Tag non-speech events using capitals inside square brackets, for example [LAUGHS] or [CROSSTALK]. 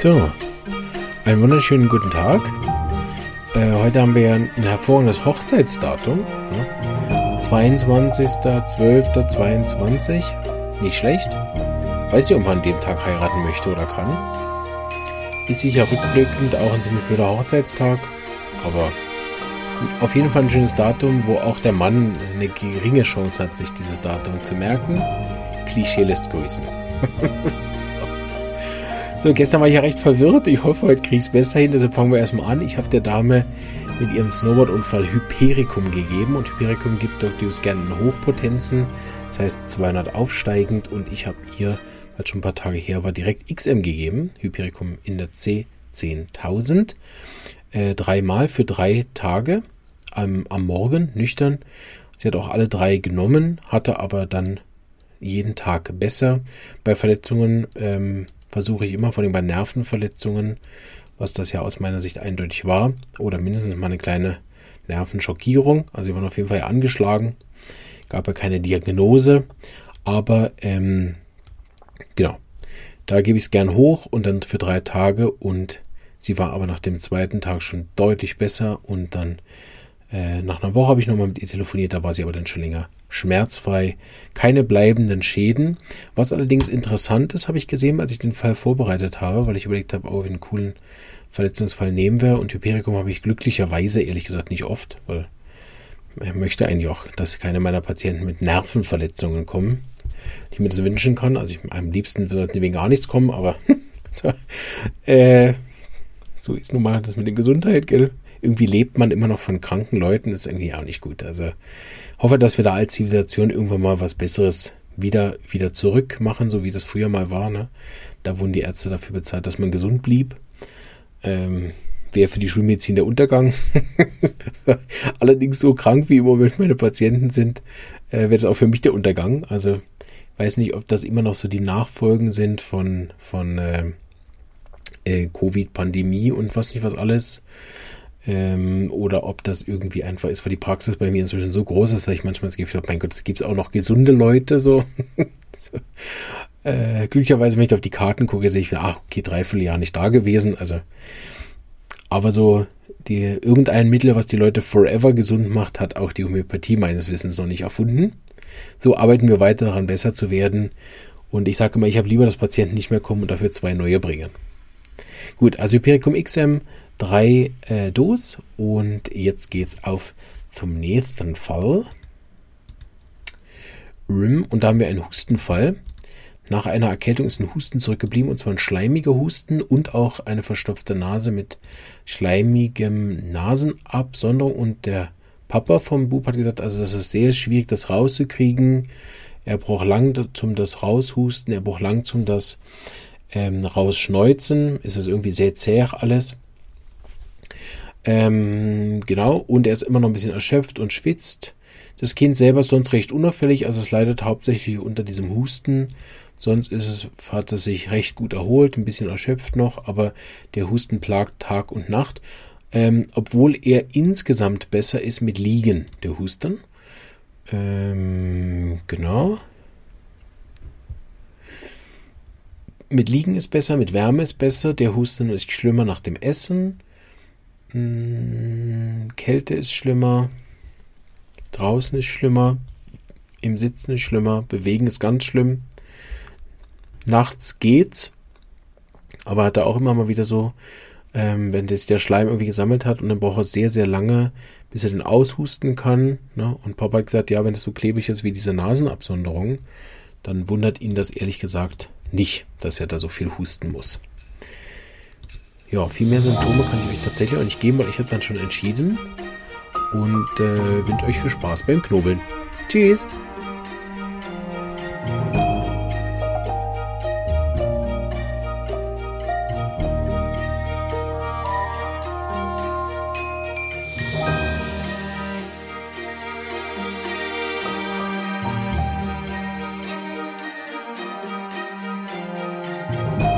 So, einen wunderschönen guten Tag. Äh, heute haben wir ein hervorragendes Hochzeitsdatum. Ne? 22.12.22. Nicht schlecht. Weiß nicht, ob man an dem Tag heiraten möchte oder kann. Ist sicher rückblickend auch ein ziemlich blöder Hochzeitstag. Aber auf jeden Fall ein schönes Datum, wo auch der Mann eine geringe Chance hat, sich dieses Datum zu merken. Klischee lässt grüßen. [LAUGHS] so. gestern war ich ja recht verwirrt. Ich hoffe, heute kriege ich es besser hin. Deshalb fangen wir erstmal an. Ich habe der Dame mit ihrem Snowboardunfall Hypericum gegeben. Und Hypericum gibt Dr. gerne in Hochpotenzen. Das heißt 200 aufsteigend. Und ich habe ihr, weil schon ein paar Tage her war, direkt XM gegeben. Hypericum in der C10000. Äh, dreimal für drei Tage am, am Morgen, nüchtern. Sie hat auch alle drei genommen, hatte aber dann jeden Tag besser. Bei Verletzungen ähm, versuche ich immer, vor allem bei Nervenverletzungen, was das ja aus meiner Sicht eindeutig war, oder mindestens mal eine kleine Nervenschockierung. Also sie waren auf jeden Fall angeschlagen, gab ja keine Diagnose, aber ähm, genau, da gebe ich es gern hoch und dann für drei Tage und sie war aber nach dem zweiten Tag schon deutlich besser und dann äh, nach einer Woche habe ich nochmal mit ihr telefoniert, da war sie aber dann schon länger schmerzfrei, keine bleibenden Schäden. Was allerdings interessant ist, habe ich gesehen, als ich den Fall vorbereitet habe, weil ich überlegt habe, oh, einen coolen Verletzungsfall nehmen wir. Und Hypericum habe ich glücklicherweise, ehrlich gesagt, nicht oft, weil ich möchte eigentlich auch, dass keine meiner Patienten mit Nervenverletzungen kommen. Ich mir das wünschen kann. Also ich, am liebsten würde wegen gar nichts kommen, aber [LAUGHS] so, äh, so ist nun mal das mit der Gesundheit, gell? Irgendwie lebt man immer noch von kranken Leuten, ist irgendwie auch nicht gut. Also hoffe, dass wir da als Zivilisation irgendwann mal was Besseres wieder, wieder zurück machen, so wie das früher mal war. Ne? Da wurden die Ärzte dafür bezahlt, dass man gesund blieb. Ähm, Wäre für die Schulmedizin der Untergang. [LAUGHS] Allerdings so krank, wie im Moment meine Patienten sind, äh, wäre das auch für mich der Untergang. Also weiß nicht, ob das immer noch so die Nachfolgen sind von, von äh, äh, Covid-Pandemie und was nicht was alles ähm, oder ob das irgendwie einfach ist, weil die Praxis bei mir inzwischen so groß ist, dass ich manchmal das Gefühl habe, mein Gott, es gibt auch noch gesunde Leute so. [LAUGHS] so. Äh, glücklicherweise, wenn ich auf die Karten gucke, sehe ich, ach, okay, dreiviertel Jahr nicht da gewesen. Also, aber so die, irgendein Mittel, was die Leute forever gesund macht, hat auch die Homöopathie meines Wissens noch nicht erfunden. So arbeiten wir weiter daran, besser zu werden. Und ich sage immer, ich habe lieber, dass Patienten nicht mehr kommen und dafür zwei neue bringen. Gut, also Hypericum XM drei äh, Dos und jetzt geht's auf zum nächsten Fall. Und da haben wir einen Hustenfall. Nach einer Erkältung ist ein Husten zurückgeblieben und zwar ein schleimiger Husten und auch eine verstopfte Nase mit schleimigem Nasenabsonderung. Und der Papa vom Bub hat gesagt, also das ist sehr schwierig, das rauszukriegen. Er braucht lang zum das raushusten, er braucht lang zum das ähm, rausschneuzen. Ist das irgendwie sehr zäh alles. Ähm, genau, und er ist immer noch ein bisschen erschöpft und schwitzt. Das Kind selber ist sonst recht unauffällig, also es leidet hauptsächlich unter diesem Husten. Sonst ist es, hat es sich recht gut erholt, ein bisschen erschöpft noch, aber der Husten plagt Tag und Nacht. Ähm, obwohl er insgesamt besser ist mit Liegen, der Husten. Ähm, genau. Mit Liegen ist besser, mit Wärme ist besser, der Husten ist schlimmer nach dem Essen. Hm, Kälte ist schlimmer. Draußen ist schlimmer. Im Sitzen ist schlimmer. Bewegen ist ganz schlimm. Nachts geht's. Aber hat er auch immer mal wieder so, ähm, wenn sich der Schleim irgendwie gesammelt hat und dann braucht er sehr, sehr lange, bis er den aushusten kann. Ne? Und Papa hat gesagt, ja, wenn es so klebrig ist wie diese Nasenabsonderung, dann wundert ihn das ehrlich gesagt nicht, dass er da so viel husten muss. Ja, viel mehr Symptome kann ich euch tatsächlich auch nicht geben, weil ich habe dann schon entschieden. Und äh, wünsche euch viel Spaß beim Knobeln. Tschüss! Thank